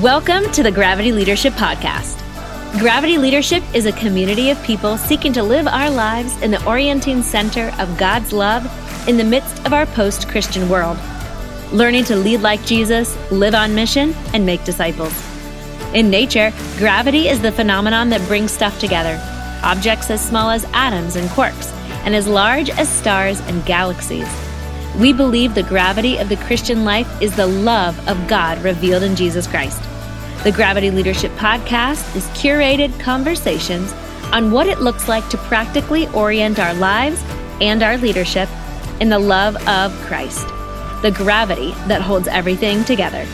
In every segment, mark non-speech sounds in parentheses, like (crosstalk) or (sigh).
Welcome to the Gravity Leadership Podcast. Gravity Leadership is a community of people seeking to live our lives in the orienting center of God's love in the midst of our post Christian world, learning to lead like Jesus, live on mission, and make disciples. In nature, gravity is the phenomenon that brings stuff together objects as small as atoms and quarks, and as large as stars and galaxies. We believe the gravity of the Christian life is the love of God revealed in Jesus Christ. The Gravity Leadership Podcast is curated conversations on what it looks like to practically orient our lives and our leadership in the love of Christ, the gravity that holds everything together.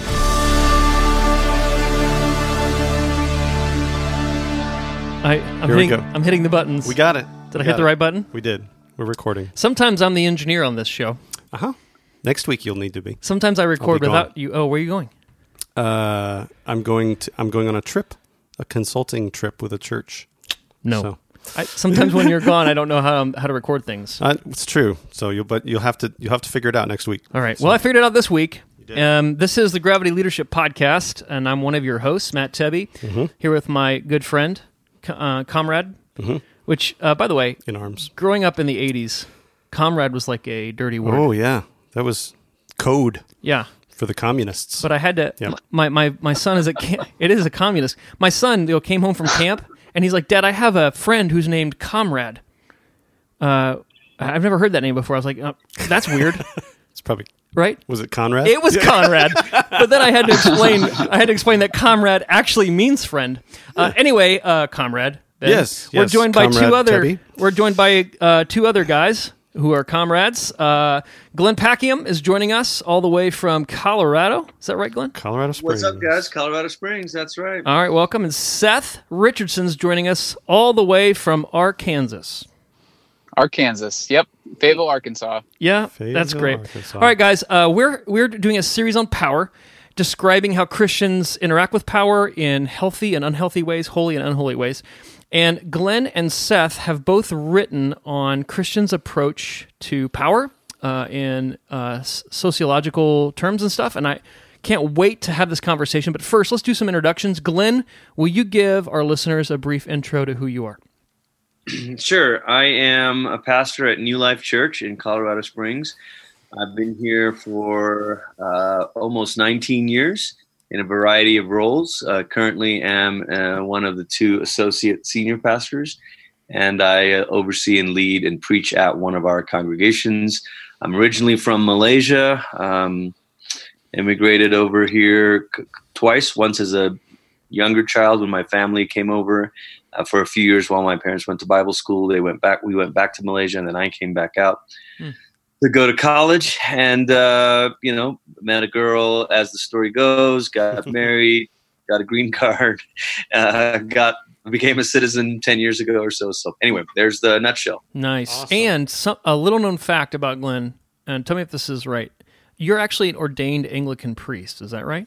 I, I'm Here we hitting, go. I'm hitting the buttons. We got it. Did We I hit got the right button? We did. We're recording. Sometimes I'm the engineer on this show. Uh huh. Next week you'll need to be. Sometimes I record gone. without you. Oh, where are you going? Uh, I'm going to. I'm going on a trip, a consulting trip with a church. No. So, I, sometimes when you're gone, I don't know how um, how to record things. uh, it's true. So you'll but you'll have to you'll have to figure it out next week. All right. So- Well, I figured it out this week. Um, this is the Gravity Leadership Podcast, and I'm one of your hosts, Matt Tebbe, Mm-hmm. here with my good friend, uh, Comrade. Which, uh, by the way, in arms. growing up in the '80s, Comrade was like a dirty word. Oh yeah, that was code Yeah. for the communists. But I had to. Yeah. My, my my son is a (laughs) it is a communist. My son you know, came home from camp and he's like, Dad, I have a friend who's named Comrade. Uh, I've never heard that name before. I was like, oh, that's weird, (laughs) it's probably right? was it Conrad? It was Conrad, (laughs) but then I had to explain. I had to explain that Comrade actually means friend. Uh, anyway, uh, Comrade. Yes, we're yes, joined by two other. Tebbe. We're joined by uh, two other guys who are comrades. Uh, Glenn Packiam is joining us all the way from Colorado. Is that right, Glenn? Colorado Springs. What's up, guys? Colorado Springs. That's right. All right, welcome. And Seth Richardson's joining us all the way from Arkansas. Arkansas. Yep. Fayetteville, Arkansas. Yeah, that's great. Arkansas. All right, guys, uh, we're we're doing a series on power, describing how Christians interact with power in healthy and unhealthy ways, holy and unholy ways. And Glenn and Seth have both written on Christians' approach to power uh, in uh, sociological terms and stuff. And I can't wait to have this conversation. But first, let's do some introductions. Glenn, will you give our listeners a brief intro to who you are? (clears throat) Sure. I am a pastor at New Life Church in Colorado Springs. I've been here for uh, almost 19 years in a variety of roles. Uh, currently, am uh, one of the two associate senior pastors, and I uh, oversee and lead and preach at one of our congregations. I'm originally from Malaysia. Um, immigrated over here c- twice. Once as a younger child when my family came over uh, for a few years while my parents went to Bible school. They went back. We went back to Malaysia, and then I came back out Hmm. To go to college. And uh, you know, met a girl. As the story goes, got (laughs) married, got a green card, (laughs) uh, got became a citizen 10 years ago or so. So, anyway, there's the nutshell. Nice. And some, a little known fact about Glenn, and tell me if this is right. You're actually an ordained Anglican priest. Is that right?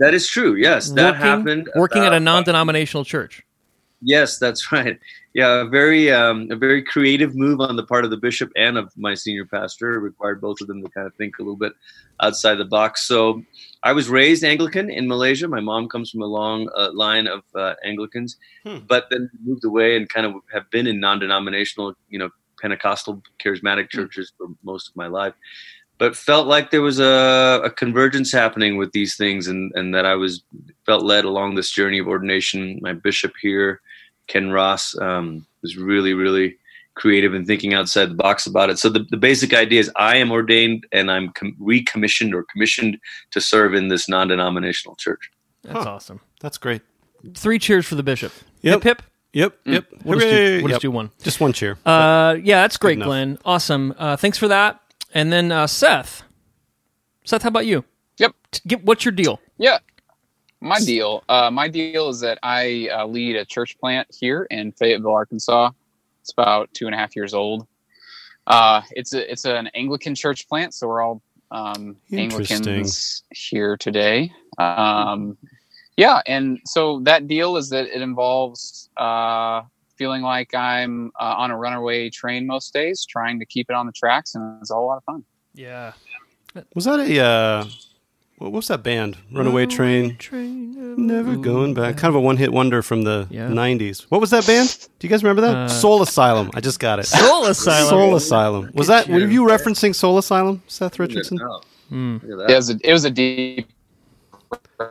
That is true. Yes, that working, happened. Working at uh, a non-denominational church. Yes, that's (laughs) right. Yeah, a very um, a very creative move on the part of the bishop and of my senior pastor. It required both of them to kind of think a little bit outside the box. So, I was raised Anglican in Malaysia. My mom comes from a long uh, line of uh, Anglicans, Hmm. but then moved away and kind of have been in non-denominational, you know, Pentecostal charismatic churches for most of my life. But felt like there was a, a convergence happening with these things, and and that I was felt led along this journey of ordination. My bishop here, Ken Ross, um, was really really creative and thinking outside the box about it. So the, the basic idea is I am ordained and I'm com- recommissioned or commissioned to serve in this non-denominational church. That's awesome. That's great. Three cheers for the bishop. Yep. Hip hip. Yep. Yep. We'll just do, we'll just do one. Just one cheer. Uh, yeah, that's great, enough. Glenn. Awesome. Uh, thanks for that. And then uh, Seth. Seth, how about you? Yep. T- Get, what's your deal? Yeah. My deal. Uh, my deal is that I uh, lead a church plant here in Fayetteville, Arkansas. It's about two and a half years old. Uh, it's a it's an Anglican church plant, so we're all um, Anglicans here today. Um, yeah, and so that deal is that it involves uh, feeling like I'm uh, on a runaway train most days, trying to keep it on the tracks, and it's all a whole lot of fun. Yeah. Was that a what was that band? Runaway Train. Train. Never going back. Kind of a one-hit wonder from the Yeah. '90s. What was that band? Do you guys remember that? Uh, Soul Asylum. I just got it. Soul Asylum. Soul Asylum. Was that? Were you referencing Soul Asylum, Seth Richardson? Look at that. It was a, it was a deep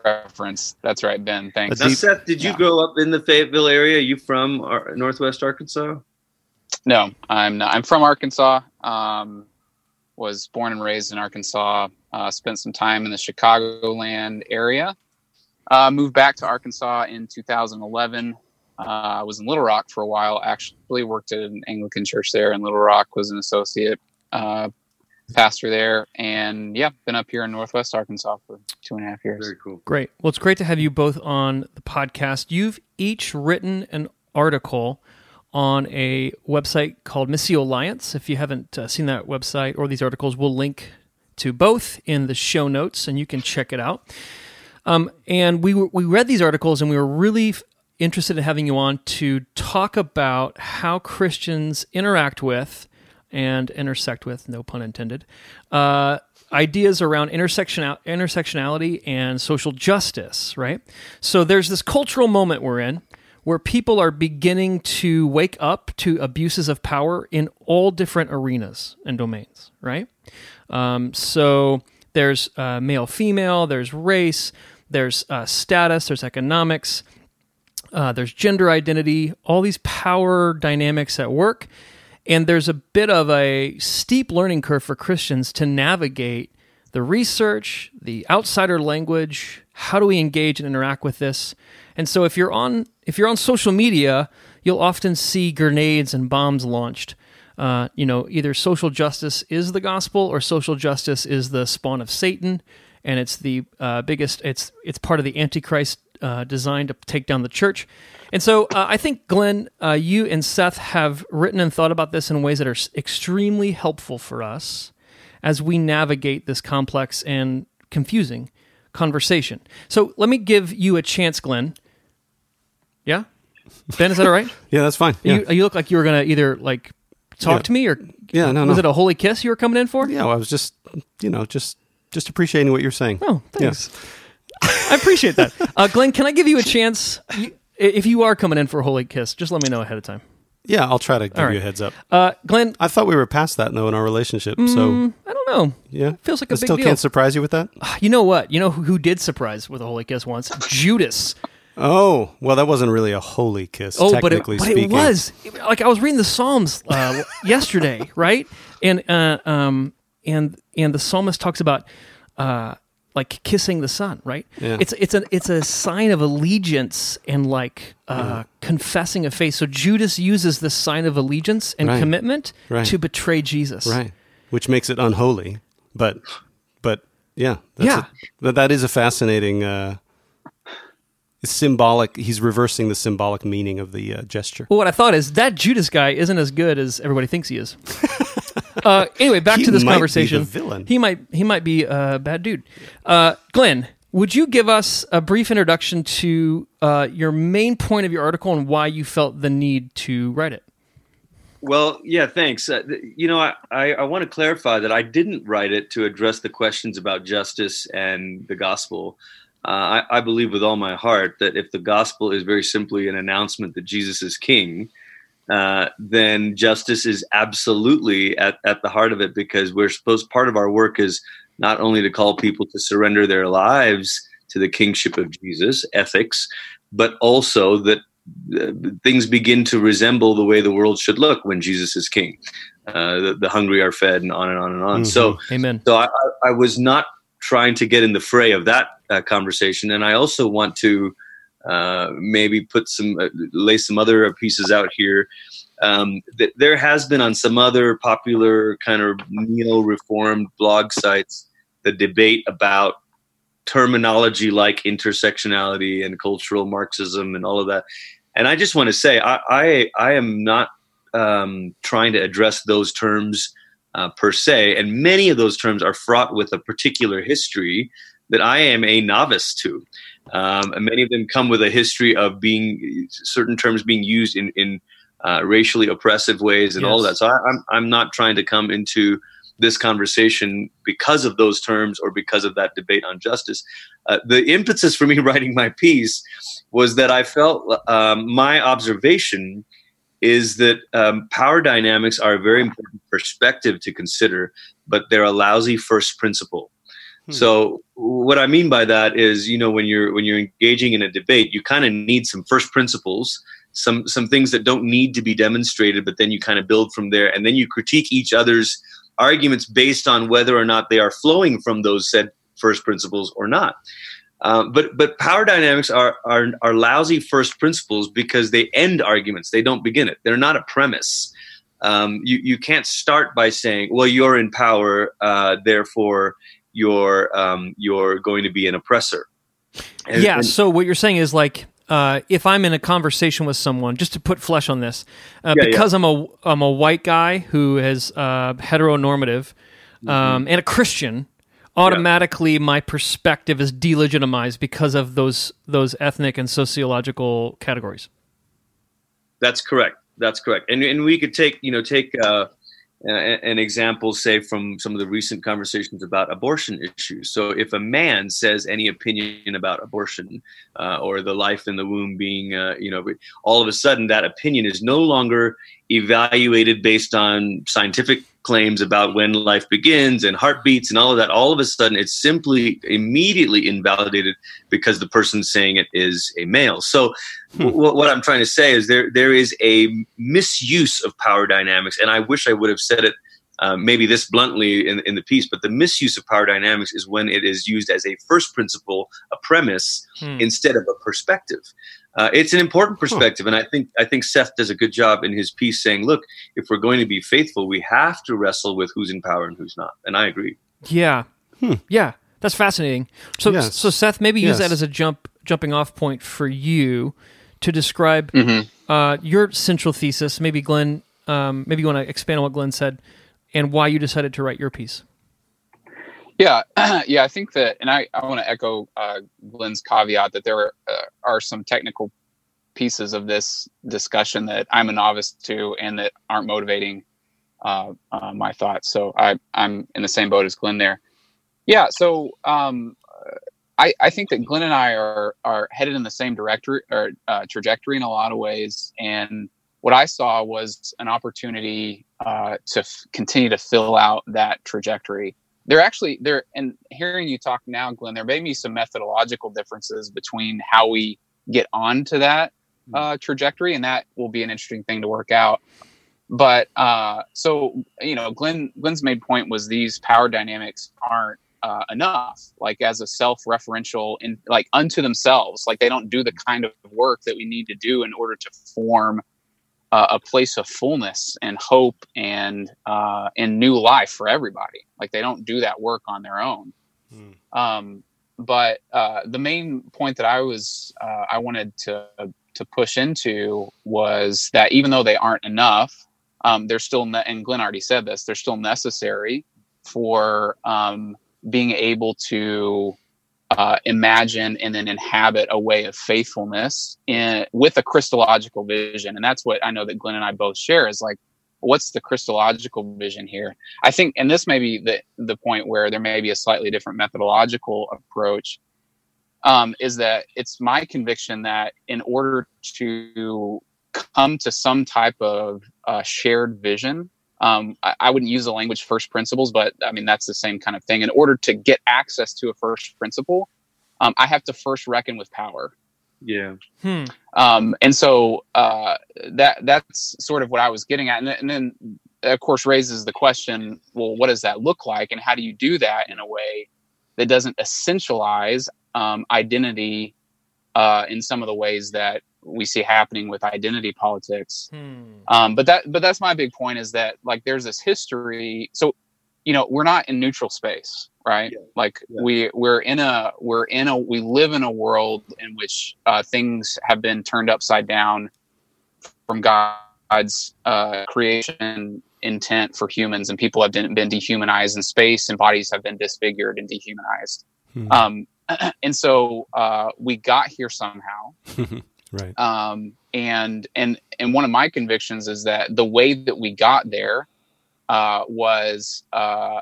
reference. That's right, Ben. Thanks. Now, Seth, did you Yeah. grow up in the Fayetteville area? Are you from Northwest Arkansas? No, I'm not. I'm from Arkansas. Um, was born and raised in Arkansas. Uh, spent some time in the Chicagoland area. Uh, moved back to Arkansas in 2011. Uh, I was in Little Rock for a while. Actually, worked at an Anglican church there in Little Rock. Was an associate uh, pastor there, and yeah, been up here in Northwest Arkansas for two and a half years. Very cool. Great. Well, it's great to have you both on the podcast. You've each written an article on a website called Missio Alliance. If you haven't uh, seen that website or these articles, we'll link to both in the show notes, and you can check it out. Um, and we were, we read these articles, and we were really f- interested in having you on to talk about how Christians interact with and intersect with, no pun intended, uh, ideas around intersectional intersectionality and social justice. Right. So there's this cultural moment we're in where people are beginning to wake up to abuses of power in all different arenas and domains. Right. Um, so there's uh, male, female, there's race, there's uh, status, there's economics, uh, there's gender identity, all these power dynamics at work. And there's a bit of a steep learning curve for Christians to navigate the research, the outsider language, how do we engage and interact with this? And so if you're on if you're on social media, you'll often see grenades and bombs launched. Uh, you know, either social justice is the gospel or social justice is the spawn of Satan, and it's the uh, biggest. It's it's part of the Antichrist uh, design to take down the church. And so uh, I think Glenn, uh, you and Seth have written and thought about this in ways that are extremely helpful for us as we navigate this complex and confusing conversation. So let me give you a chance, Glenn. Yeah, Ben, is that all right? (laughs) Yeah, that's fine. Yeah. You, you look like you were gonna either like talk Yeah. to me or Yeah, no, was no. it a holy kiss you were coming in for? Yeah, well, I was just, you know, just just appreciating what you're saying. Oh, thanks. I appreciate that. (laughs) Uh, Glenn, can I give you a chance? If you are coming in for a holy kiss, just let me know ahead of time. Yeah, I'll try to give right. you a heads up. Uh, Glenn, I thought we were past that though in our relationship. so mm, I don't know. yeah, Feels like a I big still deal. can't surprise you with that. (sighs) You know what? You know who, who did surprise with a holy kiss once? Judas. Oh, well, that wasn't really a holy kiss. Oh, but it, but it was like I was reading the Psalms uh, (laughs) yesterday, right? And uh, um, and and the psalmist talks about uh, like kissing the sun, right? Yeah. It's it's a it's a sign of allegiance and like uh, confessing a faith. So Judas uses this sign of allegiance and Right. commitment Right. to betray Jesus. right, which makes it unholy. But, but yeah, that's Yeah. a- that that is a fascinating. Symbolic. He's reversing the symbolic meaning of the uh, gesture. Well, what I thought is that Judas guy isn't as good as everybody thinks he is. (laughs) uh, anyway, back He to this might be the conversation. villain. He might he might be a bad dude. Uh, Glenn, would you give us a brief introduction to uh, your main point of your article and why you felt the need to write it? Well, yeah, thanks. Uh, th- you know, I, I, I want to clarify that I didn't write it to address the questions about justice and the gospel. Uh, I, I believe with all my heart that if the gospel is very simply an announcement that Jesus is king, uh, then justice is absolutely at, at the heart of it because we're supposed part of our work is not only to call people to surrender their lives to the kingship of Jesus, ethics, but also that uh, things begin to resemble the way the world should look when Jesus is king. Uh, the, the hungry are fed, and on and on and on. So, Amen. so I- I was not trying to get in the fray of that uh, conversation, and I also want to uh, maybe put some uh, lay some other pieces out here. Um, th- there has been on some other popular kind of neo-reformed blog sites the debate about terminology like intersectionality and cultural Marxism and all of that. And I just want to say, I I, I am not um, trying to address those terms uh, per se, and many of those terms are fraught with a particular history that I am a novice to. Um, and many of them come with a history of being certain terms being used in in uh, racially oppressive ways and all of that. So I, I'm I'm not trying to come into this conversation because of those terms or because of that debate on justice. Uh, the impetus for me (laughs) writing my piece was that I felt um, my observation is that um, power dynamics are a very important perspective to consider, but they're a lousy first principle. So what I mean by that is, you know, when you're when you're engaging in a debate, you kind of need some first principles, some some things that don't need to be demonstrated, but then you kind of build from there, and then you critique each other's arguments based on whether or not they are flowing from those said first principles or not. Um, but but power dynamics are, are are lousy first principles because they end arguments. They don't begin it. They're not a premise. Um, you you can't start by saying, "Well, you're in power, uh, therefore you're um, you're going to be an oppressor." And- yeah. and- so what you're saying is like, uh, if I'm in a conversation with someone, just to put flesh on this, uh, Yeah, yeah. because I'm a I'm a white guy who is uh, heteronormative Mm-hmm. um, and a Christian, automatically my perspective is delegitimized because of those those ethnic and sociological categories. That's correct. That's correct. And and we could take you know take uh, an example, say from some of the recent conversations about abortion issues. So if a man says any opinion about abortion uh, or the life in the womb being uh, you know all of a sudden that opinion is no longer evaluated based on scientific claims about when life begins and heartbeats and all of that all of a sudden it's simply immediately invalidated because the person saying it is a male. So wh- what i'm trying to say is there there is a misuse of power dynamics and i wish i would have said it uh, maybe this bluntly in, in the piece but the misuse of power dynamics is when it is used as a first principle a premise Hmm. instead of a perspective uh, it's an important perspective, and I think I think Seth does a good job in his piece saying, "Look, if we're going to be faithful, we have to wrestle with who's in power and who's not." And I agree. Yeah, yeah, that's fascinating. So, Yes. so Seth, maybe use Yes. that as a jump jumping off point for you to describe Mhm. uh, your central thesis. Maybe Glenn, um, maybe you want to expand on what Glenn said and why you decided to write your piece. Yeah, (clears throat) yeah, I think that, and I, I want to echo uh, Glenn's caveat that there are, uh, are some technical pieces of this discussion that I'm a novice to and that aren't motivating uh, uh, my thoughts. So I, I'm in the same boat as Glenn there. Yeah, so um, I, I think that Glenn and I are are headed in the same directory or uh, trajectory in a lot of ways, and what I saw was an opportunity uh, to f- continue to fill out that trajectory. There actually there and hearing you talk now, Glenn, there may be some methodological differences between how we get onto that uh, trajectory, and that will be an interesting thing to work out. But uh, so you know, Glenn Glenn's main point was these power dynamics aren't uh, enough, like as a self-referential in like unto themselves, like they don't do the kind of work that we need to do in order to form uh, a place of fullness and hope and uh, and new life for everybody. Like they don't do that work on their own. Um, but uh, the main point that I was uh, I wanted to to push into was that even though they aren't enough, um, they're still ne- and Glenn already said this. They're still necessary for um, being able to uh, imagine and then inhabit a way of faithfulness in with a Christological vision, and that's what I know that Glenn and I both share is like what's the Christological vision here? I think, and this may be the, the point where there may be a slightly different methodological approach, um, is that it's my conviction that in order to come to some type of uh, shared vision, um, I, I, wouldn't use the language first principles, but I mean, that's the same kind of thing. In order to get access to a first principle, um, I have to first reckon with power. Yeah. Hmm. Um, and so uh, that that's sort of what I was getting at, and, and, then of course raises the question: Well, what does that look like, and how do you do that in a way that doesn't essentialize um, identity uh, in some of the ways that we see happening with identity politics? Hmm. Um, but that but that's my big point is that like there's this history. So you know we're not in neutral space right yeah. like yeah. we we're in a we're in a we live in a world in which uh, things have been turned upside down from god's uh, creation intent for humans and people have been, been dehumanized in space and bodies have been disfigured and dehumanized hmm. um, (clears throat) and so uh, we got here somehow (laughs) right um, and and and one of my convictions is that the way that we got there uh, was uh,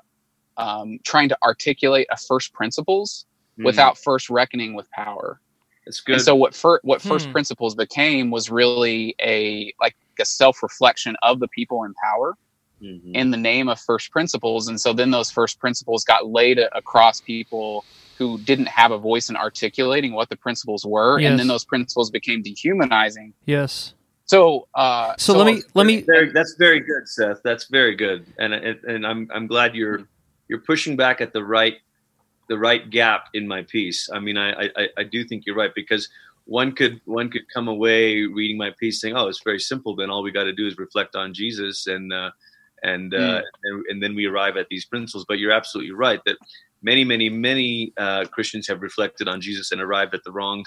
um, trying to articulate a first principles mm. without first reckoning with power. It's good. And so what fir- what Hmm. first principles became was really a like a self reflection of the people in power mm-hmm. in the name of first principles. And so then those first principles got laid across people who didn't have a voice in articulating what the principles were, Yes. and then those principles became dehumanizing. Yes. So, uh, So, let me let me Very, that's very good, Seth. That's very good, and and, and I'm I'm glad you're you're pushing back at the right the right gap in my piece. I mean, I I, I do think you're right because one could one could come away reading my piece saying, "Oh, it's very simple. Then all we got to do is reflect on Jesus and uh, and, uh, Mm. and and then we arrive at these principles." But you're absolutely right that many many many uh, Christians have reflected on Jesus and arrived at the wrong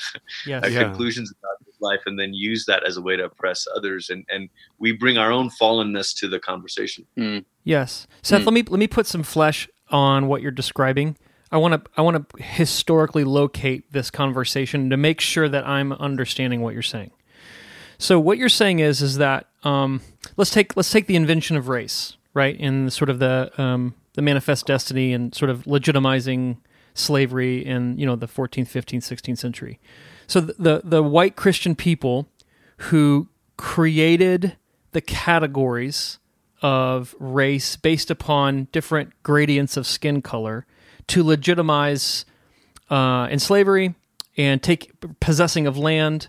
Yes. uh, Yeah. conclusions about his life and then use that as a way to oppress others and and we bring our own fallenness to the conversation mm, Yes, Seth. Hmm. Let me let me put some flesh on what you're describing. I want to I want to historically locate this conversation to make sure that I'm understanding what you're saying. So what you're saying is is that um, let's take let's take the invention of race, right? In sort of the um, the manifest destiny and sort of legitimizing slavery in you know the 14th, 15th, 16th century. So the the, white Christian people who created the categories of race based upon different gradients of skin color to legitimize uh, in slavery and take possessing of land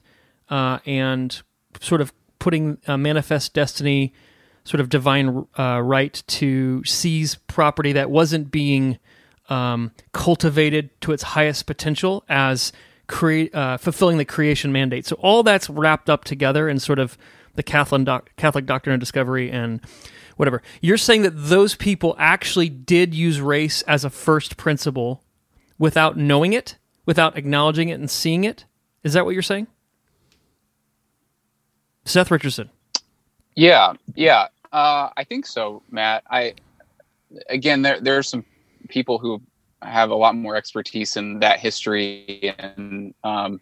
uh, and sort of putting a manifest destiny, sort of divine uh, right to seize property that wasn't being um, cultivated to its highest potential as uh, fulfilling the creation mandate. So all that's wrapped up together in sort of the Catholic doc- Catholic doctrine of discovery and whatever. You're saying that those people actually did use race as a first principle without knowing it, without acknowledging it and seeing it. Is that what you're saying? Seth Richardson. Yeah, yeah, uh, I think so, Matt. I again, there there are some people who have a lot more expertise in that history and um,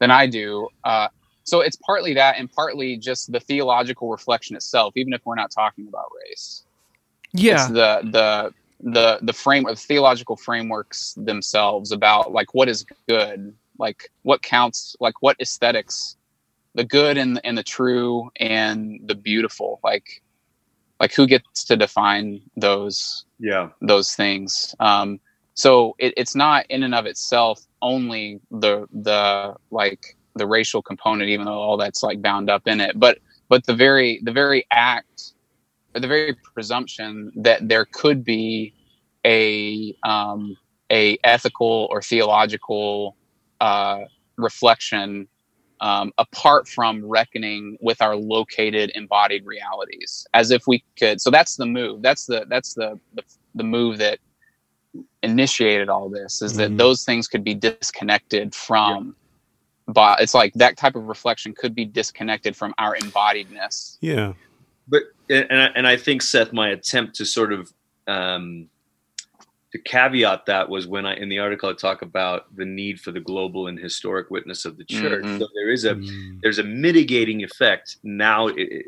than I do. Uh, so it's partly that, and partly just the theological reflection itself. Even if we're not talking about race, Yeah. it's the the the the frame of theological frameworks themselves about like what is good, like what counts, like what aesthetics, the good and and the true and the beautiful, like like who gets to define those yeah those things. Um, so it, it's not in and of itself only the the like the racial component, even though all that's like bound up in it, but but the very the very act or the very presumption that there could be a um, a ethical or theological uh, reflection um, apart from reckoning with our located embodied realities as if we could so that's the move that's the that's the the, the move that initiated all this is that Mhm. those things could be disconnected from but it's like that type of reflection could be disconnected from our embodiedness Yeah. but and I, and I think Seth, my attempt to sort of um, to caveat that was when I in the article I talk about the need for the global and historic witness of the church. Mhm. So there is a there's a mitigating effect now. It, it-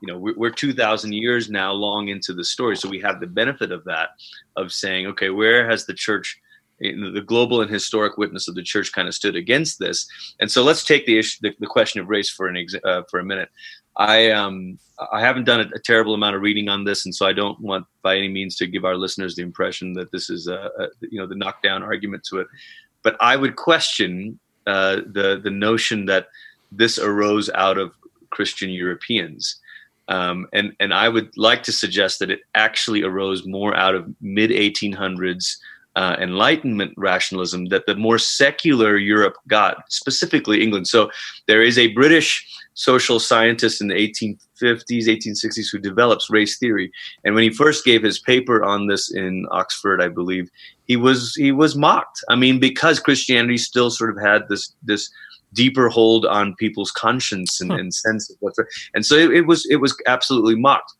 you know, we're, we're two thousand years now long into the story, so we have the benefit of that of saying, okay, where has the church? The global and historic witness of the church kind of stood against this, and so let's take the issue, the, the question of race for an ex, uh, for a minute. I um I haven't done a, a terrible amount of reading on this, and so I don't want by any means to give our listeners the impression that this is a, a you know the knockdown argument to it. But I would question uh, the the notion that this arose out of Christian Europeans, um, and and I would like to suggest that it actually arose more out of mid 1800s. Uh, Enlightenment rationalism that the more secular Europe got, specifically England. So there is a British social scientist in the 1850s, 1860s who develops race theory. And when he first gave his paper on this in Oxford, I believe, he was he was mocked. I mean, because Christianity still sort of had this this deeper hold on people's conscience and, and sense of what's right. and so it, it was it was absolutely mocked.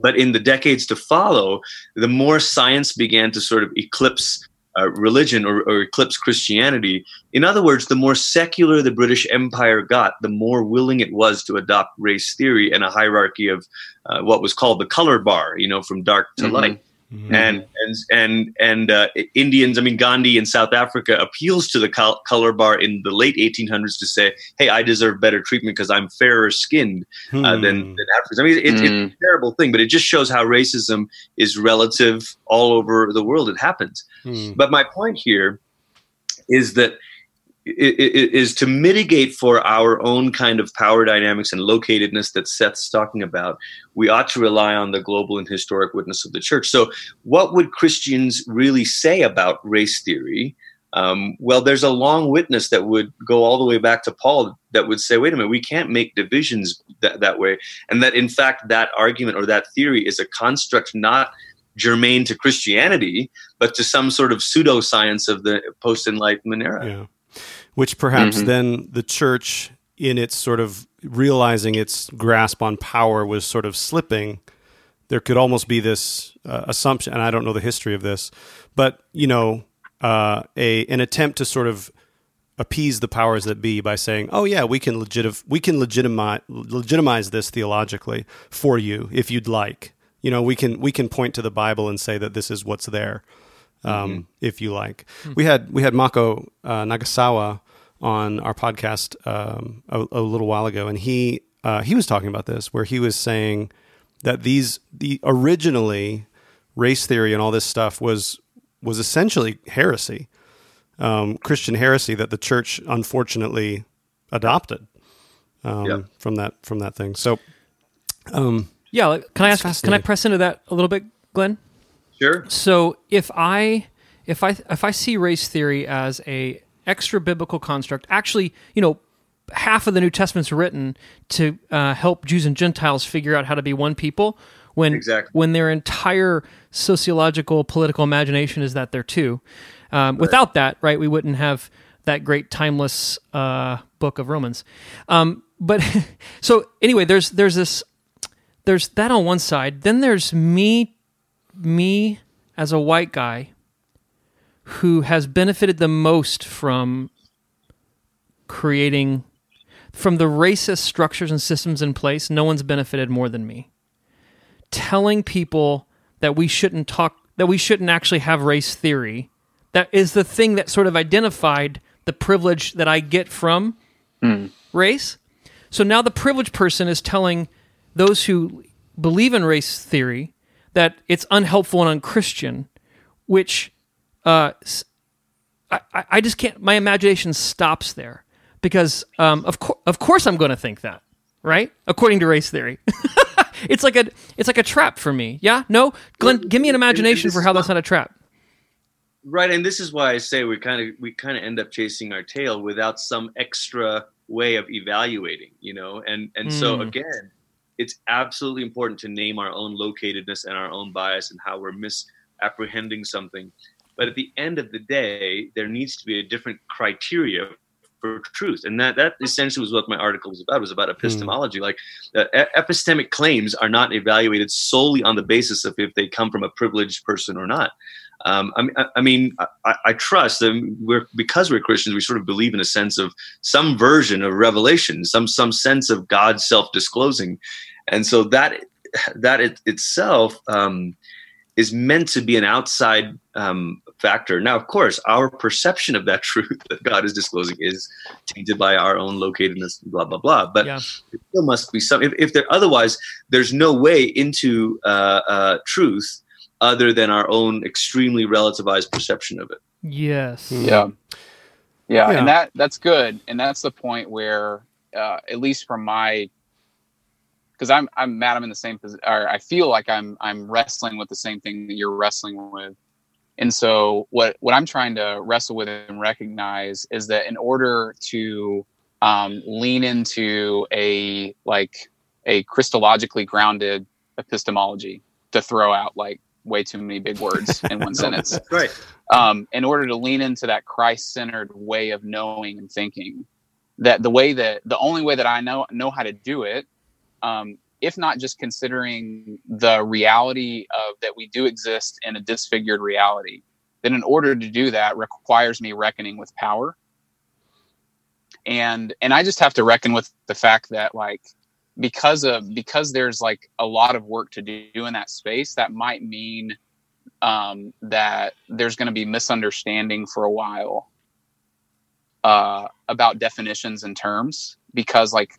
But in the decades to follow, the more science began to sort of eclipse uh, religion or, or eclipse Christianity. In other words, the more secular the British Empire got, the more willing it was to adopt race theory and a hierarchy of uh, what was called the color bar, you know, from dark to Mhm. light. And and and and uh, Indians, I mean Gandhi in South Africa appeals to the col- color bar in the late 1800s to say, "Hey, I deserve better treatment because I'm fairer skinned uh, than, than Africans." I mean, it's, it's Mm. a terrible thing, but it just shows how racism is relative all over the world. It happens. Hmm. But my point here is that is to mitigate for our own kind of power dynamics and locatedness that Seth's talking about. We ought to rely on the global and historic witness of the church. So, what would Christians really say about race theory? Um, well, there's a long witness that would go all the way back to Paul that would say, wait a minute, we can't make divisions that, that way. And that, in fact, that argument or that theory is a construct not germane to Christianity, but to some sort of pseudoscience of the post Enlightenment era. Yeah. Which perhaps Mhm. then the church, in its sort of realizing its grasp on power, was sort of slipping. There could almost be this uh, assumption, and I don't know the history of this, but you know, uh, a an attempt to sort of appease the powers that be by saying, "Oh yeah, we can legit we can legitimize legitimize this theologically for you if you'd like." You know, we can we can point to the Bible and say that this is what's there, um, if you like. We had we had Mako uh, Nagasawa on our podcast um, a, a little while ago, and he uh, he was talking about this, where he was saying that these the originally race theory and all this stuff was was essentially heresy, um, Christian heresy that the church unfortunately adopted um, Yeah. from that from that thing. So, um, Yeah, can I ask? Can I press into that a little bit, Glenn? Sure. So if I if I if I see race theory as a extra biblical construct, actually, you know, half of the New Testament's written to uh, help Jews and Gentiles figure out how to be one people. When Exactly. when their entire sociological political imagination is that they're two. Um, Without that, right, we wouldn't have that great timeless uh, book of Romans. Um, but (laughs) so anyway, there's there's this there's that on one side. Then there's me me as a white guy who has benefited the most from creating from the racist structures and systems in place no one's benefited more than me. Telling people that we shouldn't talk that we shouldn't actually have race theory that is the thing that sort of identified the privilege that I get from hmm. race. So now the privileged person is telling those who believe in race theory that it's unhelpful and unchristian, which uh, I, I- just can't. My imagination stops there because um, of course, of course, I'm going to think that, right? According to race theory, (laughs) it's like a it's like a trap for me. Yeah, no, Glenn, give me an imagination for how that's not a trap. Right, and this is why I say we kind of we kind of end up chasing our tail without some extra way of evaluating, you know. And and so Mm. again, it's absolutely important to name our own locatedness and our own bias and how we're misapprehending something. But at the end of the day, there needs to be a different criteria for truth, and that that essentially was what my article was about. It was about epistemology. Like uh, epistemic claims are not evaluated solely on the basis of if they come from a privileged person or not. Um, I, mean- I, mean, I, I trust that we're because we're Christians, we sort of believe in a sense of some version of revelation, some some sense of God self-disclosing, and so that that it, itself um, is meant to be an outside um, factor. Now, of course, our perception of that (laughs) truth that God is disclosing is tainted by our own locatedness, blah blah blah. But Yeah. there still must be some. If, if there otherwise, there's no way into uh, uh, truth other than our own extremely relativized perception of it. Yes. Yeah. Yeah, Yeah. and that that's good, and that's the point where, uh, at least from my, because I'm I'm mad I'm in the same position, or I feel like I'm I'm wrestling with the same thing that you're wrestling with, and so what what I'm trying to wrestle with and recognize is that in order to um, lean into a like a Christologically grounded epistemology to throw out like way too many big words in one (laughs) sentence Right. um, in order to lean into that Christ-centered way of knowing and thinking. That the way that the only way that I know know how to do it, um, if not just considering the reality of that we do exist in a disfigured reality, then in order to do that requires me reckoning with power. And and I just have to reckon with the fact that like because of because there's like a lot of work to do in that space, that might mean um, that there's going to be misunderstanding for a while uh, about definitions and terms because like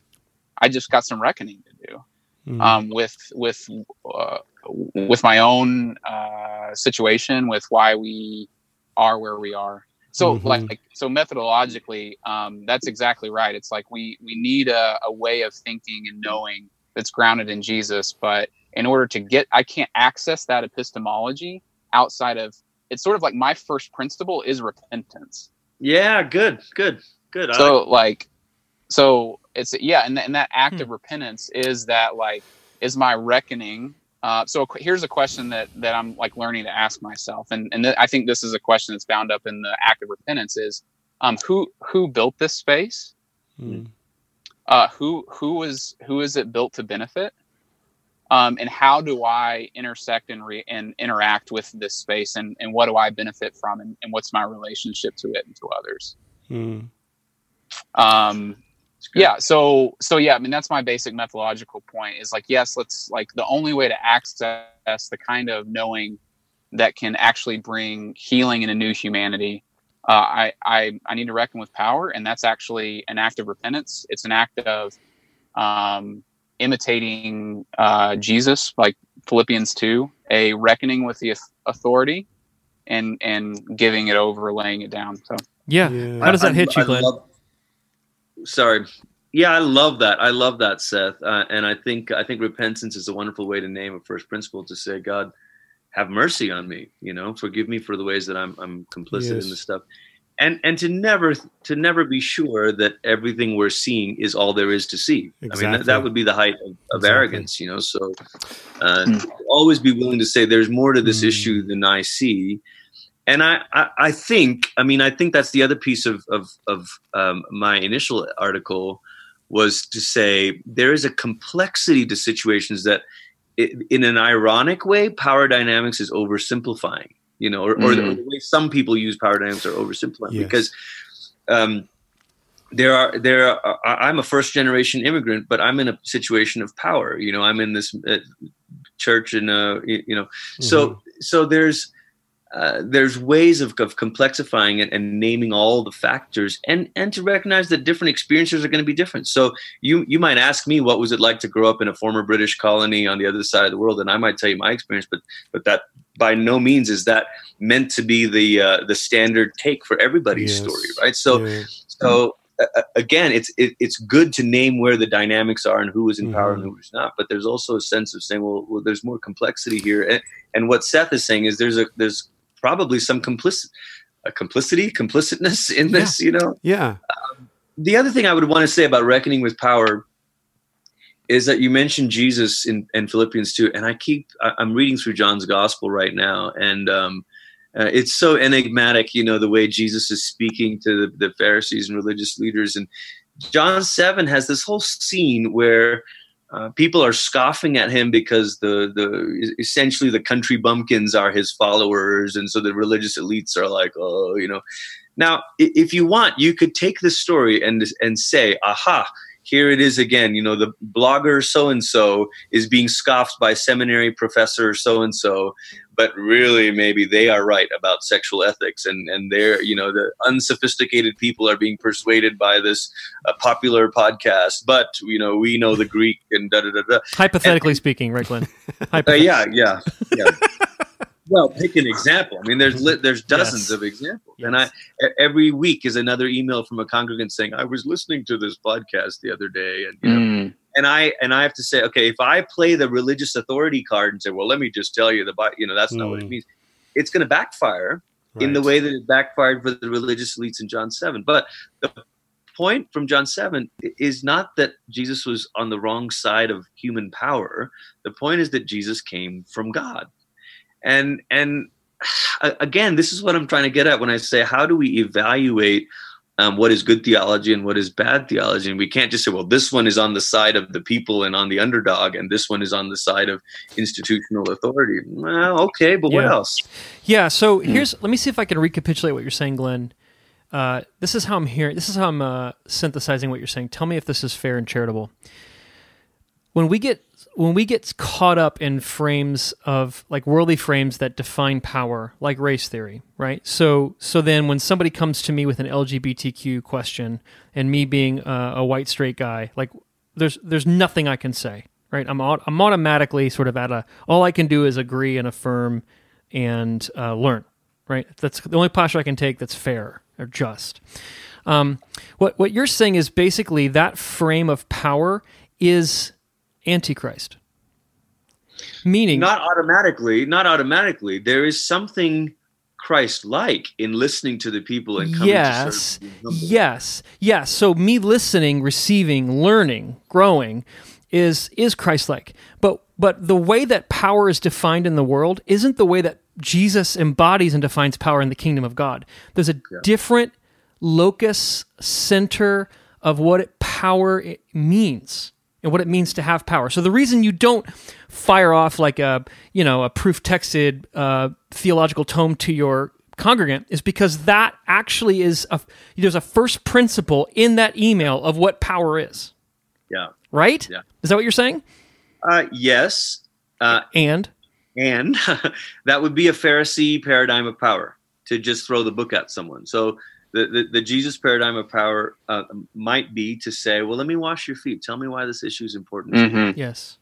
I just got some reckoning to do Mm. um, with with uh, with my own uh, situation with why we are where we are. So Mhm. like so methodologically, um, that's exactly right. It's like we we need a, a way of thinking and knowing that's grounded in Jesus, but in order to get, I can't access that epistemology outside of. It's sort of like my first principle is repentance. Yeah, good, good, good. I So like, so it's yeah, and, and that act of repentance is that like is my reckoning. Uh, so here's a question that that I'm like learning to ask myself, and and th- I think this is a question that's bound up in the act of repentance is, um, who who built this space? Mm. Uh, who who is who is it built to benefit? Um, and how do I intersect and re- and interact with this space, and and what do I benefit from, and, and what's my relationship to it and to others? Mm. um yeah so so yeah i mean that's my basic methodological point is like yes let's like the only way to access the kind of knowing that can actually bring healing and a new humanity uh, I, I i need to reckon with power and that's actually an act of repentance it's an act of um imitating uh jesus like philippians 2 a reckoning with the authority and and giving it over laying it down so Yeah. How does that I- hit you, I Glenn? love- sorry. Yeah, I love that. I love that, Seth. Uh, and I think I think repentance is a wonderful way to name a first principle to say, God, have mercy on me. You know, forgive me for the ways that I'm I'm complicit Yes. in this stuff. And and to never to never be sure that everything we're seeing is all there is to see. I mean, that, that would be the height of, of Exactly. arrogance. You know, so uh, always be willing to say there's more to this issue than I see and I, I, I think, I mean, I think that's the other piece of of, of um, my initial article was to say there is a complexity to situations that, in an ironic way, power dynamics is oversimplifying. You know, or, or, the, the way some people use power dynamics are oversimplifying Yes. because. Um, there are there are, I'm a first generation immigrant, but I'm in a situation of power. You know, I'm in this uh, church and uh, you know, so so there's uh, there's ways of, of complexifying it and naming all the factors and and to recognize that different experiences are going to be different so you you might ask me what was it like to grow up in a former british colony on the other side of the world and i might tell you my experience but but that by no means is that meant to be the uh, the standard take for everybody's Yes. story right so Yeah. so uh, again it's it, it's good to name where the dynamics are and who is in power and who is not but there's also a sense of saying well, well there's more complexity here and, and what seth is saying is there's a there's probably some complicit a complicity complicitness (laughs) in this you know Yeah. the other thing I would want to say about reckoning with power is that you mentioned Jesus in, in Philippians 2, and I keep I- I'm reading through John's gospel right now, and um, uh, it's so enigmatic, you know, the way Jesus is speaking to the, the Pharisees and religious leaders. And John 7 has this whole scene where uh, people are scoffing at him because the the essentially the country bumpkins are his followers, and so the religious elites are like, oh, you know. Now, if you want, you could take this story and and say, aha, here it is again. You know, the blogger so and so is being scoffed by seminary professor so and so, but really maybe they are right about sexual ethics, and and they're you know the unsophisticated people are being persuaded by this uh, popular podcast, but you know we know the Greek and da da da da. Hypothetically and, speaking, right, Glenn? (laughs) Uh, yeah, yeah, yeah. (laughs) well, pick an example. I mean, there's li- there's dozens yes. of examples, yes. and I every week is another email from a congregant saying, "I was listening to this podcast the other day," and you know, mm. And I and I have to say, okay, if I play the religious authority card and say, "Well, let me just tell you the," you know, that's not mm. what it mm. means. It's going to backfire right. in the way that it backfired for the religious elites in John seven. But the point from John 7 is not that Jesus was on the wrong side of human power. The point is that Jesus came from God and and (sighs) again this is what i'm trying to get at when i say how do we evaluate um, what is good theology and what is bad theology. And we can't just say well this one is on the side of the people and on the underdog and this one is on the side of institutional authority. Well okay but yeah. what else? Yeah so hmm. here's let me see if i can recapitulate what you're saying glenn. Uh, this is how i'm hearing this is how i'm uh, synthesizing what you're saying. Tell me if this is fair and charitable. When we get when we get caught up in frames of like worldly frames that define power like race theory right? So so then when somebody comes to me with an lgbtq question and me being a, a white straight guy like there's there's nothing i can say right? I'm i'm automatically sort of at a all i can do is agree and affirm and uh, learn right? That's the only posture i can take that's fair or just. Um, what what you're saying is basically that frame of power is Antichrist. Meaning, not automatically, not automatically. There is something Christ-like in listening to the people and coming yes, yes, yes. So me listening, receiving, learning, growing is is Christ-like. But but the way that power is defined in the world isn't the way that Jesus embodies and defines power in the kingdom of God. There's a yeah. different locus center of what power means and what it means to have power. So the reason you don't fire off like a you know a proof texted uh, theological tome to your congregant is because that actually is a there's a first principle in that email of what power is. Yeah. Right. Yeah. Is that what you're saying? Uh, yes. Uh, and and (laughs) that would be a Pharisee paradigm of power to just throw the book at someone. So the, the, the, Jesus paradigm of power uh, might be to say, well, let me wash your feet. Tell me why this issue is important. Mm-hmm. Yes.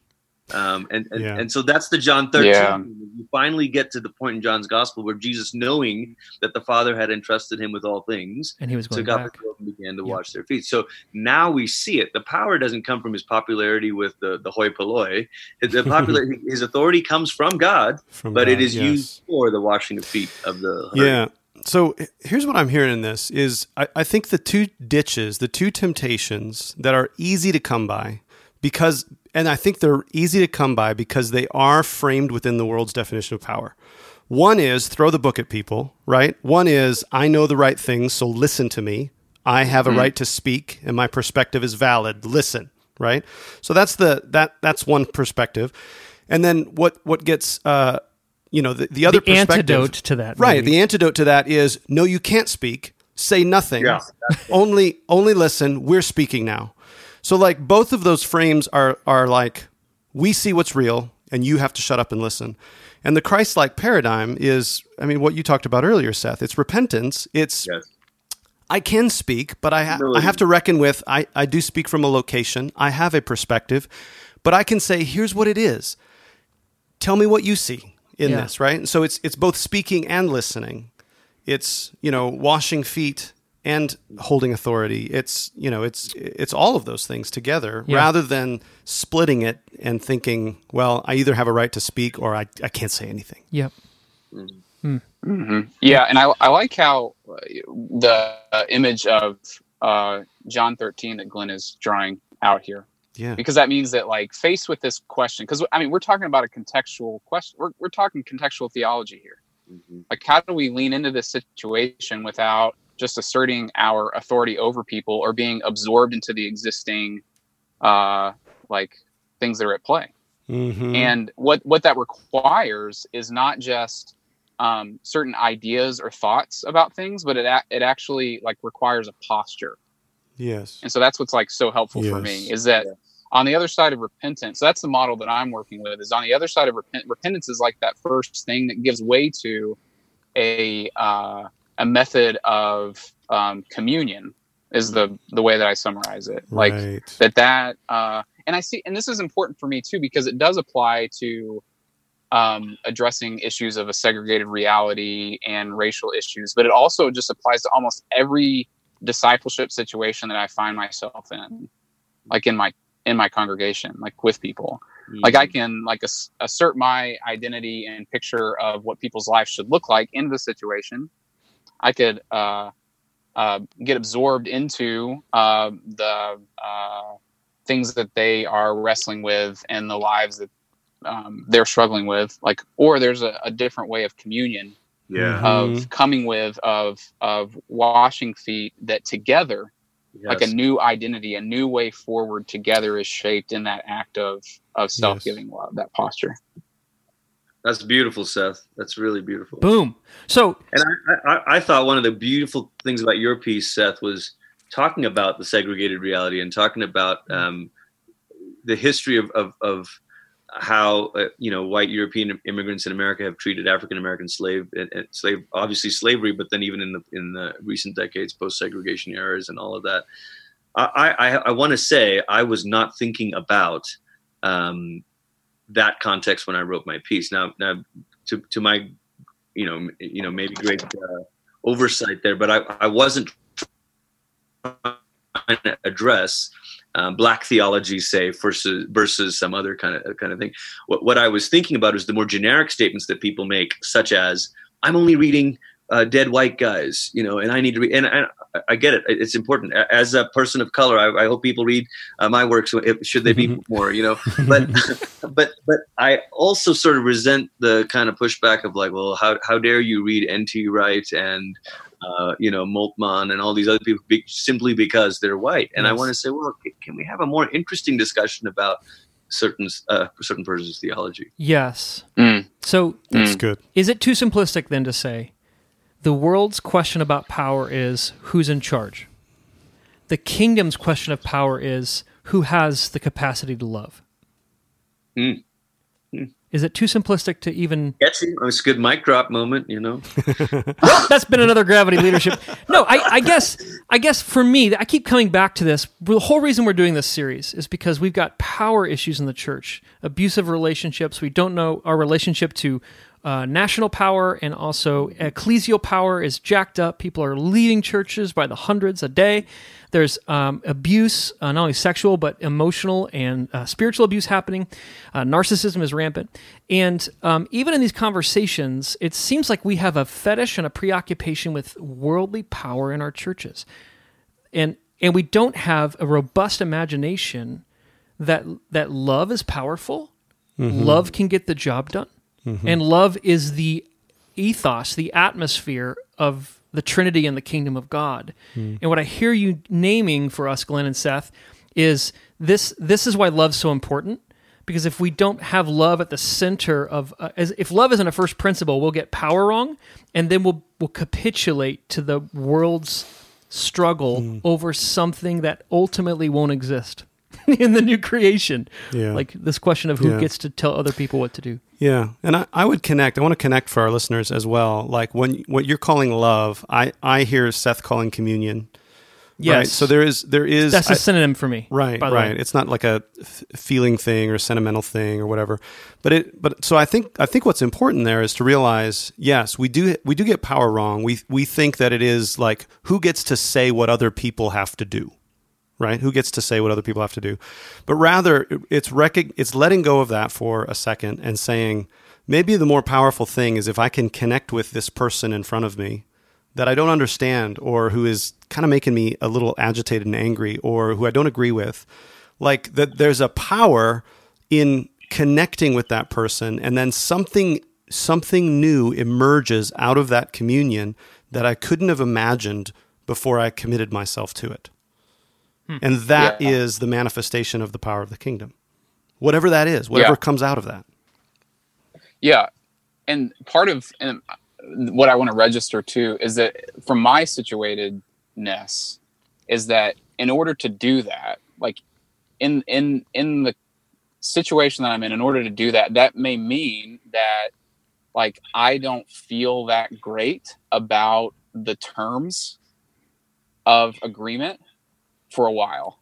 Um, and and, yeah. and so that's the John 13. Yeah. You finally get to the point in John's gospel where Jesus, knowing that the Father had entrusted him with all things, and he was going took back. up and began to wash their feet. So now we see it. The power doesn't come from his popularity with the, the hoi polloi. The (laughs) popular, his authority comes from God, from but God, it is yes. used for the washing of feet of the herd. Yeah so here's what I'm hearing in this is I, I, think the two ditches, the two temptations that are easy to come by because and I think they're easy to come by because they are framed within the world's definition of power. One is throw the book at people, right? One is I know the right things, so listen to me. I have a mm-hmm. right to speak and my perspective is valid. Listen, right? So that's the that that's one perspective. And then what what gets uh, you know the, the other the antidote to that right maybe. the antidote to that is no you can't speak. Say nothing. Yeah, only only listen. We're speaking now. So like both of those frames are are like we see what's real and you have to shut up and listen. And the christ-like paradigm is i mean what you talked about earlier seth it's repentance. It's yes. I can speak, but I, ha- I have to reckon with I, I do speak from a location. I have a perspective, but I can say, here's what it is. Tell me what you see in yeah. this, right? And so it's it's both speaking and listening. It's you know washing feet and holding authority. It's you know it's it's all of those things together yeah. rather than splitting it and thinking, well, I either have a right to speak or I I can't say anything. Yep. Mm-hmm. Mm-hmm. Yeah, and I I like how uh, the uh, image of uh, John 13 that Glenn is drawing out here yeah. Because that means that, like, faced with this question, because I mean, we're talking about a contextual question. We're, we're talking contextual theology here. Like, how do we lean into this situation without just asserting our authority over people or being absorbed into the existing, uh, like things that are at play? Mhm. And what what that requires is not just um, certain ideas or thoughts about things, but it a- it actually like requires a posture. Yes. And so that's what's like so helpful for me is that on the other side of repentance, so that's the model that I'm working with. Is on the other side of repent, repentance is like that first thing that gives way to a uh, a method of um, communion is the the way that I summarize it. Like Right. that that uh, and I see and this is important for me too because it does apply to um, addressing issues of a segregated reality and racial issues, but it also just applies to almost every discipleship situation that I find myself in, like in my in my congregation, like with people. Like I can like ass- assert my identity and picture of what people's lives should look like in the situation. I could uh, uh, get absorbed into uh, the uh, things that they are wrestling with and the lives that um, they're struggling with. Like, or there's a, a different way of communion Yeah. of coming with of of washing feet that together like a new identity a new way forward together is shaped in that act of of self-giving love that posture That's beautiful, Seth. That's really beautiful. Boom. So, and I, I, I thought one of the beautiful things about your piece, Seth, was talking about the segregated reality and talking about um, the history of, of, of how uh, you know white European immigrants in America have treated African American slave and, and slave obviously slavery, but then even in the in the recent decades, post segregation eras and all of that. I I, I want to say I was not thinking about um, that context when I wrote my piece. Now now to to my you know you know maybe great uh, oversight there, but I I wasn't trying to address um, black theology, say, versus versus some other kind of kind of thing. What what I was thinking about is the more generic statements that people make, such as "I'm only reading uh, dead white guys," you know, and I need to read. And I, I get it; it's important. As a person of color, I, I hope people read uh, my works. If, should they be more, you know? But (laughs) but but I also sort of resent the kind of pushback of like, well, how how dare you read N.T. Wright and uh, you know, Moltmann and all these other people be, simply because they're white. And I want to say, well, can we have a more interesting discussion about certain uh, certain persons' theology? Yes. Mm. So That's good. Is it too simplistic then to say the world's question about power is who's in charge? The kingdom's question of power is who has the capacity to love? Mm. Is it too simplistic to even Catchy. Oh, it's a good mic drop moment, you know. (laughs) well, that's been another gravity leadership. No, I, I guess I guess for me, I keep coming back to this. The whole reason we're doing this series is because we've got power issues in the church, abusive relationships. We don't know our relationship to uh, national power and also ecclesial power is jacked up. People are leaving churches by the hundreds a day. There's um, abuse, uh, not only sexual but emotional and uh, spiritual abuse happening. Uh, narcissism is rampant, and um, even in these conversations, it seems like we have a fetish and a preoccupation with worldly power in our churches, and and we don't have a robust imagination that that love is powerful, Mhm. love can get the job done, Mhm. and love is the ethos, the atmosphere of the Trinity and the kingdom of God. Hmm. And what I hear you naming for us, Glenn and Seth, is this. This is why love's so important. Because if we don't have love at the center of, uh, as if love isn't a first principle, we'll get power wrong, and then we'll we'll capitulate to the world's struggle Hmm. over something that ultimately won't exist (laughs) in the new creation. Yeah. Like this question of who Yeah. gets to tell other people what to do. Yeah, and I, I would connect. I want to connect for our listeners as well. Like when what you're calling love, I I hear Seth calling communion. Right? Yes. So there is there is That's a I- synonym for me, Right. right. way. It's not like a f- feeling thing or sentimental thing or whatever. But it but so I think I think what's important there is to realize yes we do we do get power wrong. We we think that it is like who gets to say what other people have to do right? Who gets to say what other people have to do? But rather, it's recog- it's letting go of that for a second and saying maybe the more powerful thing is if I can connect with this person in front of me that I don't understand or who is kind of making me a little agitated and angry or who I don't agree with, like that there's a power in connecting with that person and then something something new emerges out of that communion that I couldn't have imagined before I committed myself to it. Hmm. And that yeah. is the manifestation of the power of the kingdom. Whatever that is, whatever yeah. comes out of that. Yeah. And part of and what I want to register too is that from my situatedness is that in order to do that, like in in in the situation that I'm in, in order to do that, that may mean that like I don't feel that great about the terms of agreement for a while.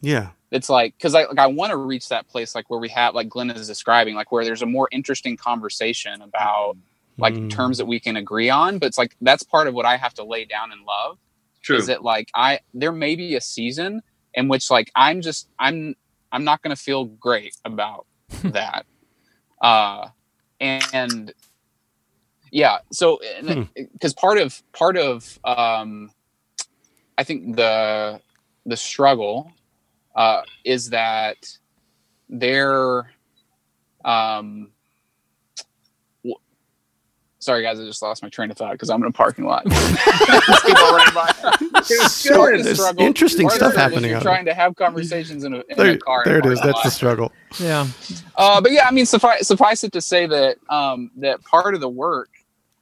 Yeah. It's like because I like I want to reach that place like where we have like Glenn is describing, like where there's a more interesting conversation about like mm. terms that we can agree on. But it's like that's part of what I have to lay down in love. True. Is that like I there may be a season in which like I'm just I'm I'm not gonna feel great about (laughs) that. Uh and yeah so because hmm. part of part of um i think the the struggle uh is that they're um Sorry, guys, I just lost my train of thought because I'm in a parking lot. (laughs) There's interesting stuff happening. Trying to have conversations in a, in there, a car. There it is. That's lot. the struggle. Yeah. Uh, but yeah, I mean, suffice, suffice it to say that um, that part of the work.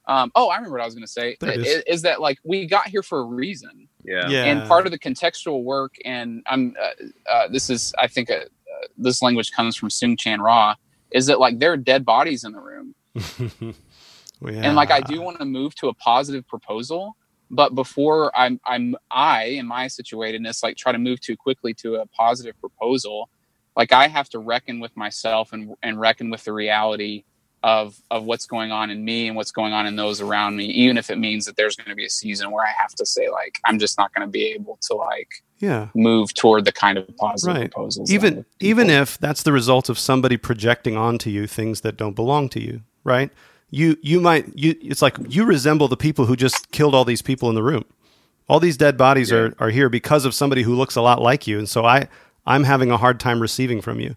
Um, oh, I remember what I was going to say. Is. is. that like we got here for a reason? Yeah. yeah. And part of the contextual work, and I'm uh, uh, this is I think uh, this language comes from Soong-Chan Rah, is that like there are dead bodies in the room. (laughs) Yeah. And like I do want to move to a positive proposal, but before I'm I'm I in my situatedness like try to move too quickly to a positive proposal, like I have to reckon with myself and and reckon with the reality of of what's going on in me and what's going on in those around me even if it means that there's going to be a season where i have to say like i'm just not going to be able to like yeah move toward the kind of positive right. proposals even even if that's the result of somebody projecting onto you things that don't belong to you right you you might you it's like you resemble the people who just killed all these people in the room. All these dead bodies yeah. are are here because of somebody who looks a lot like you, and so I I'm having a hard time receiving from you.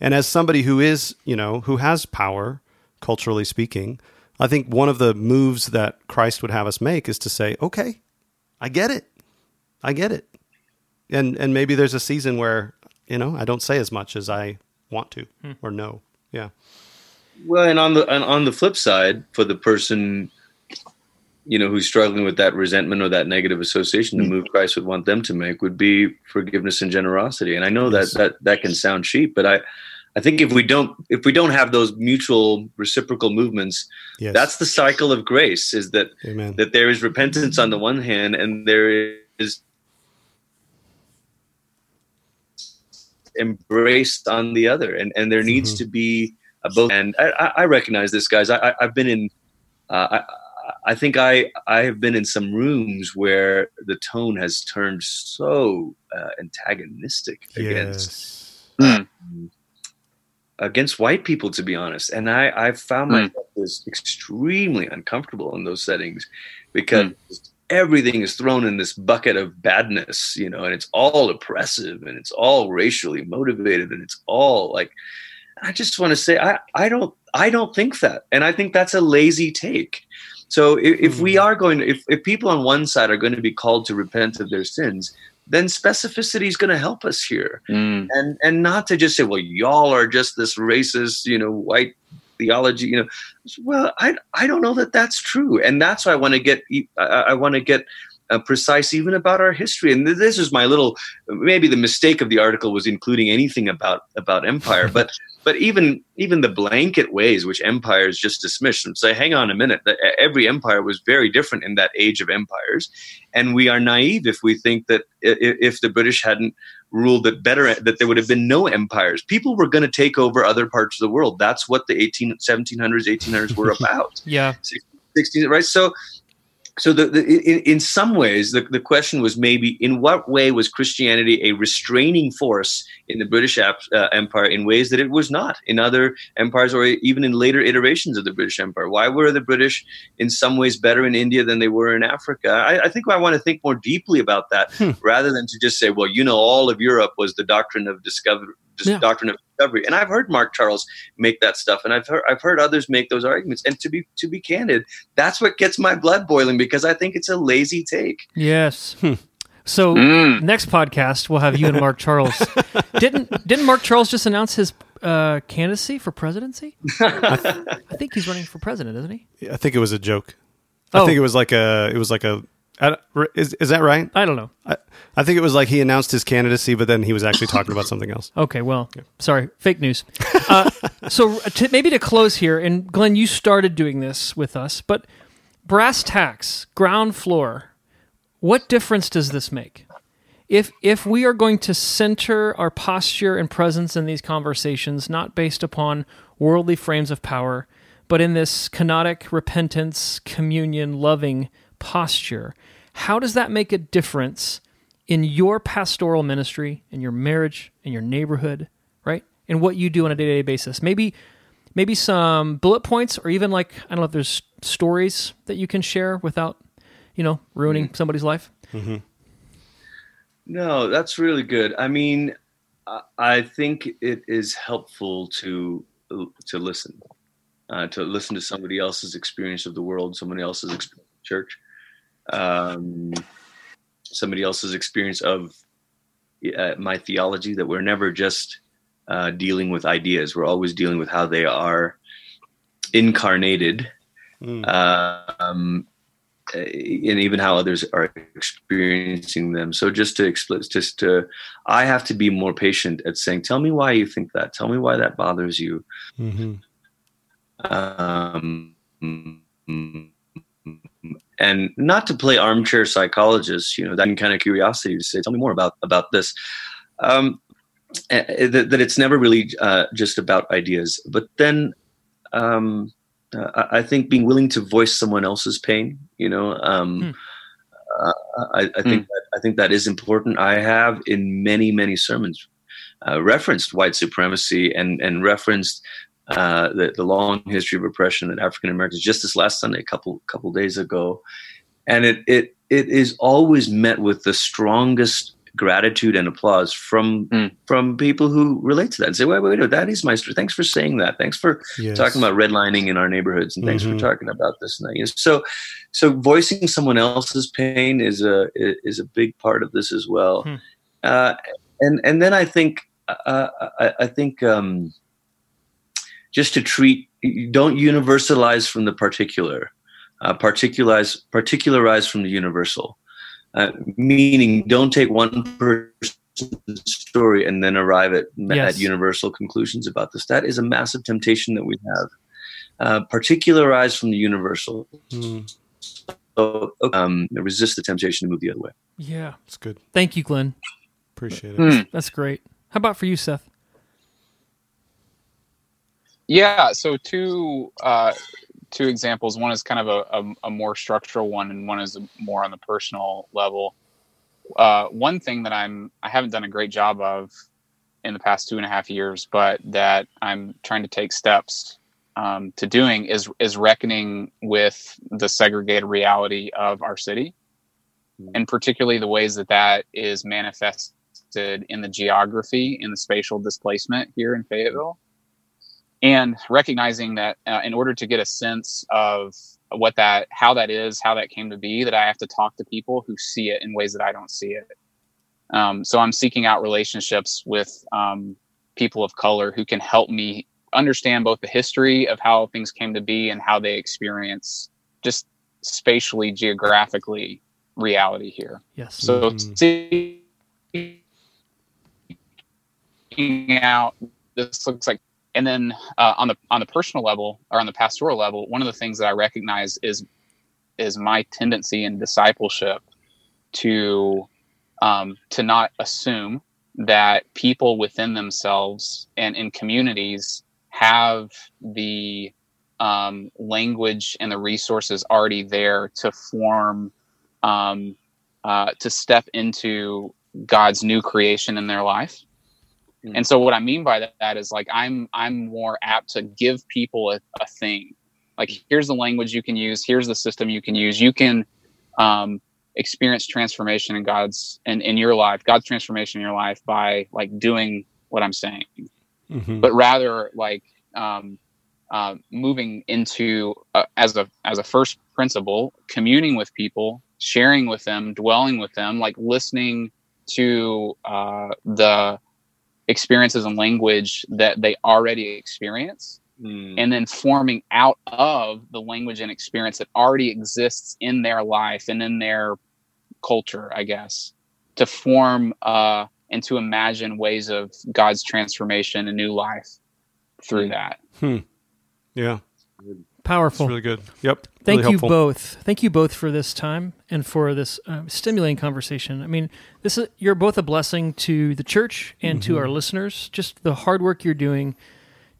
And as somebody who is, you know, who has power, culturally speaking, I think one of the moves that Christ would have us make is to say, "Okay, I get it. I get it." And and maybe there's a season where, you know, I don't say as much as I want to hmm. or know. Yeah. Well, and on the and on the flip side, for the person, you know, who's struggling with that resentment or that negative association, the move Christ would want them to make would be forgiveness and generosity. And I know yes. that that that can sound cheap, but I I think if we don't if we don't have those mutual reciprocal movements, yes. that's the cycle of grace. Is that Amen. that there is repentance on the one hand, and there is embraced on the other, and and there needs mm-hmm. to be a both. And I, I, recognize this, guys. I, have been in. Uh, I, I think I I have been in some rooms where the tone has turned so uh, antagonistic against yes. Against white people, to be honest. And I I found mm. myself extremely uncomfortable in those settings because. Mm. Everything is thrown in this bucket of badness, you know, and it's all oppressive and it's all racially motivated and it's all like I just want to say I, I don't I don't think that. And I think that's a lazy take. So if, if we hmm. are going to, if, if people on one side are going to be called to repent of their sins, then specificity is going to help us here. Mm. And and not to just say, well, y'all are just this racist, you know, white theology, you know. Well, I I don't know that that's true. And that's why I want to get I, I want to get uh, precise even about our history. And this is my little maybe the mistake of the article was including anything about about empire, but but even even the blanket ways which empires just dismiss and say, hang on a minute, that every empire was very different in that age of empires, and we are naive if we think that if the British hadn't ruled it better that there would have been no empires. People were going to take over other parts of the world. That's what the 18 1700s 1800s were (laughs) about. Yeah. 16 right? So so the, the in, in, some ways the, the question was maybe in what way was christianity a restraining force in the british uh, empire in ways that it was not in other empires or even in later iterations of the british empire why were the british in some ways better in india than they were in africa i, I think i want to think more deeply about that hmm. rather than to just say well you know all of europe was the doctrine of discover, just Yeah. doctrine of discovery. And I've heard Mark Charles make that stuff, and I've heard I've heard others make those arguments. And to be to be candid, that's what gets my blood boiling because I think it's a lazy take. Yes. So Mm. next podcast we'll have you and Mark Charles. (laughs) didn't didn't Mark Charles just announce his uh, candidacy for presidency? (laughs) I think he's running for president, isn't he? I think it was a joke. Oh. I think it was like a. It was like a. Is is that right? I don't know. I, I think it was like he announced his candidacy, but then he was actually talking about something else. (laughs) Okay, well, sorry, fake news. Uh, so to, maybe to close here, and Glenn, you started doing this with us, but brass tacks, ground floor, what difference does this make? If if we are going to center our posture and presence in these conversations not based upon worldly frames of power, but in this kenotic repentance, communion, loving posture, how does that make a difference in your pastoral ministry, in your marriage, in your neighborhood, right? In what you do on a day-to-day basis. Maybe maybe some bullet points or even like I don't know if there's stories that you can share without, you know, ruining somebody's life. Mm-hmm. No, that's really good. I mean, I- I think it is helpful to to listen, uh, to listen to somebody else's experience of the world, somebody else's experience of church, um, somebody else's experience of uh, my theology. That we're never just uh, dealing with ideas; we're always dealing with how they are incarnated. Um, uh, and even how others are experiencing them. So just to explain, just to, I have to be more patient at saying, "Tell me why you think that. Tell me why that bothers you." Mm-hmm. Um, and not to play armchair psychologist, you know, that kind of curiosity to say, "Tell me more about about this." Um, eh, that, that it's never really uh, just about ideas, but then. Um, uh, I think being willing to voice someone else's pain, you know, um, uh, I, I think that, I think that is important. I have in many many sermons uh, referenced white supremacy and and referenced uh, the, the long history of oppression that African Americans. Just this last Sunday, a couple couple days ago, and it it it is always met with the strongest gratitude and applause from from people who relate to that and say, wait, wait, wait, that is my story. Thanks for saying that. Thanks for Yes. talking about redlining in our neighborhoods, and thanks Mhm. for talking about this and that. You know, so, so voicing someone else's pain is a is a big part of this as well. Hmm. Uh, and and then I think uh, I, I think um, just to treat don't universalize from the particular, uh, particularize particularize from the universal. Uh, meaning, don't take one person's story and then arrive at, Yes. at universal conclusions about this. That is a massive temptation that we have. Uh, particularize from the universal. Mm. So, um, resist the temptation to move the other way. Yeah. It's good. Thank you, Glenn. Appreciate it. Hmm. That's great. How about for you, Seth? Yeah. So two uh, two examples. One is kind of a, a, a more structural one, and one is more on the personal level. Uh, one thing that I'm I haven't done a great job of in the past two and a half years, but that I'm trying to take steps um, to doing is is reckoning with the segregated reality of our city, and particularly the ways that that is manifested in the geography, in the spatial displacement here in Fayetteville and recognizing that uh, in order to get a sense of what that how that is how that came to be that i have to talk to people who see it in ways that i don't see it. Um, so i'm seeking out relationships with um, people of color who can help me understand both the history of how things came to be and how they experience just spatially geographically reality here. Yes. so seeking out this looks like and then uh, on the on the personal level or on the pastoral level one of the things that i recognize is is my tendency in discipleship to um, to not assume that people within themselves and in communities have the um, language and the resources already there to form um, uh, to step into god's new creation in their life and so what I mean by that, that is like I'm I'm more apt to give people a, a thing. Like here's the language you can use, here's the system you can use. You can um, experience transformation in God's in, in your life, God's transformation in your life by like doing what I'm saying, Mhm. but rather like um, uh, moving into uh, as a as a first principle, communing with people, sharing with them, dwelling with them, like listening to uh, the experiences and language that they already experience and then forming out of the language and experience that already exists in their life and in their culture i guess to form uh, and to imagine ways of god's transformation and new life through that Hmm. Yeah. Powerful. It's really good. Yep. Thank really you both. Thank you both for this time and for this uh, stimulating conversation. I mean, this is you're both a blessing to the church and to Mhm. our listeners. Just the hard work you're doing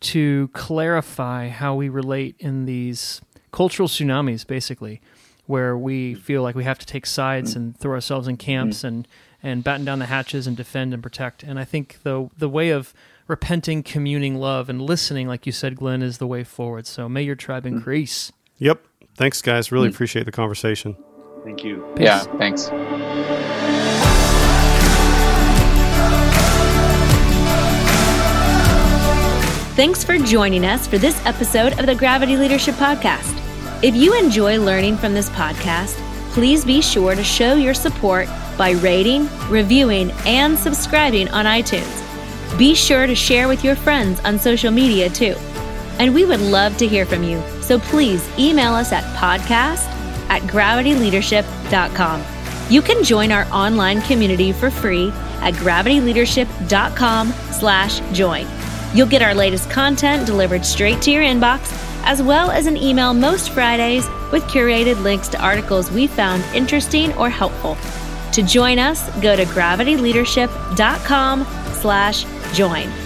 to clarify how we relate in these cultural tsunamis, basically, where we feel like we have to take sides and throw ourselves in camps and and batten down the hatches and defend and protect. And I think the the way of repenting, communing, love, and listening, like you said, Glenn, is the way forward. So may your tribe increase. Yep. Thanks, guys. Really Mm. appreciate the conversation. Thank you. yeah thanks Thanks for joining us for this episode of the Gravity Leadership Podcast. If you enjoy learning from this podcast, please be sure to show your support by rating, reviewing, and subscribing on iTunes. Be sure to share with your friends on social media too. And we would love to hear from you, so please email us at podcast at gravityleadership.com. You can join our online community for free at gravityleadership.com slash join. You'll get our latest content delivered straight to your inbox, as well as an email most Fridays with curated links to articles we found interesting or helpful. To join us, go to gravityleadership.com slash join.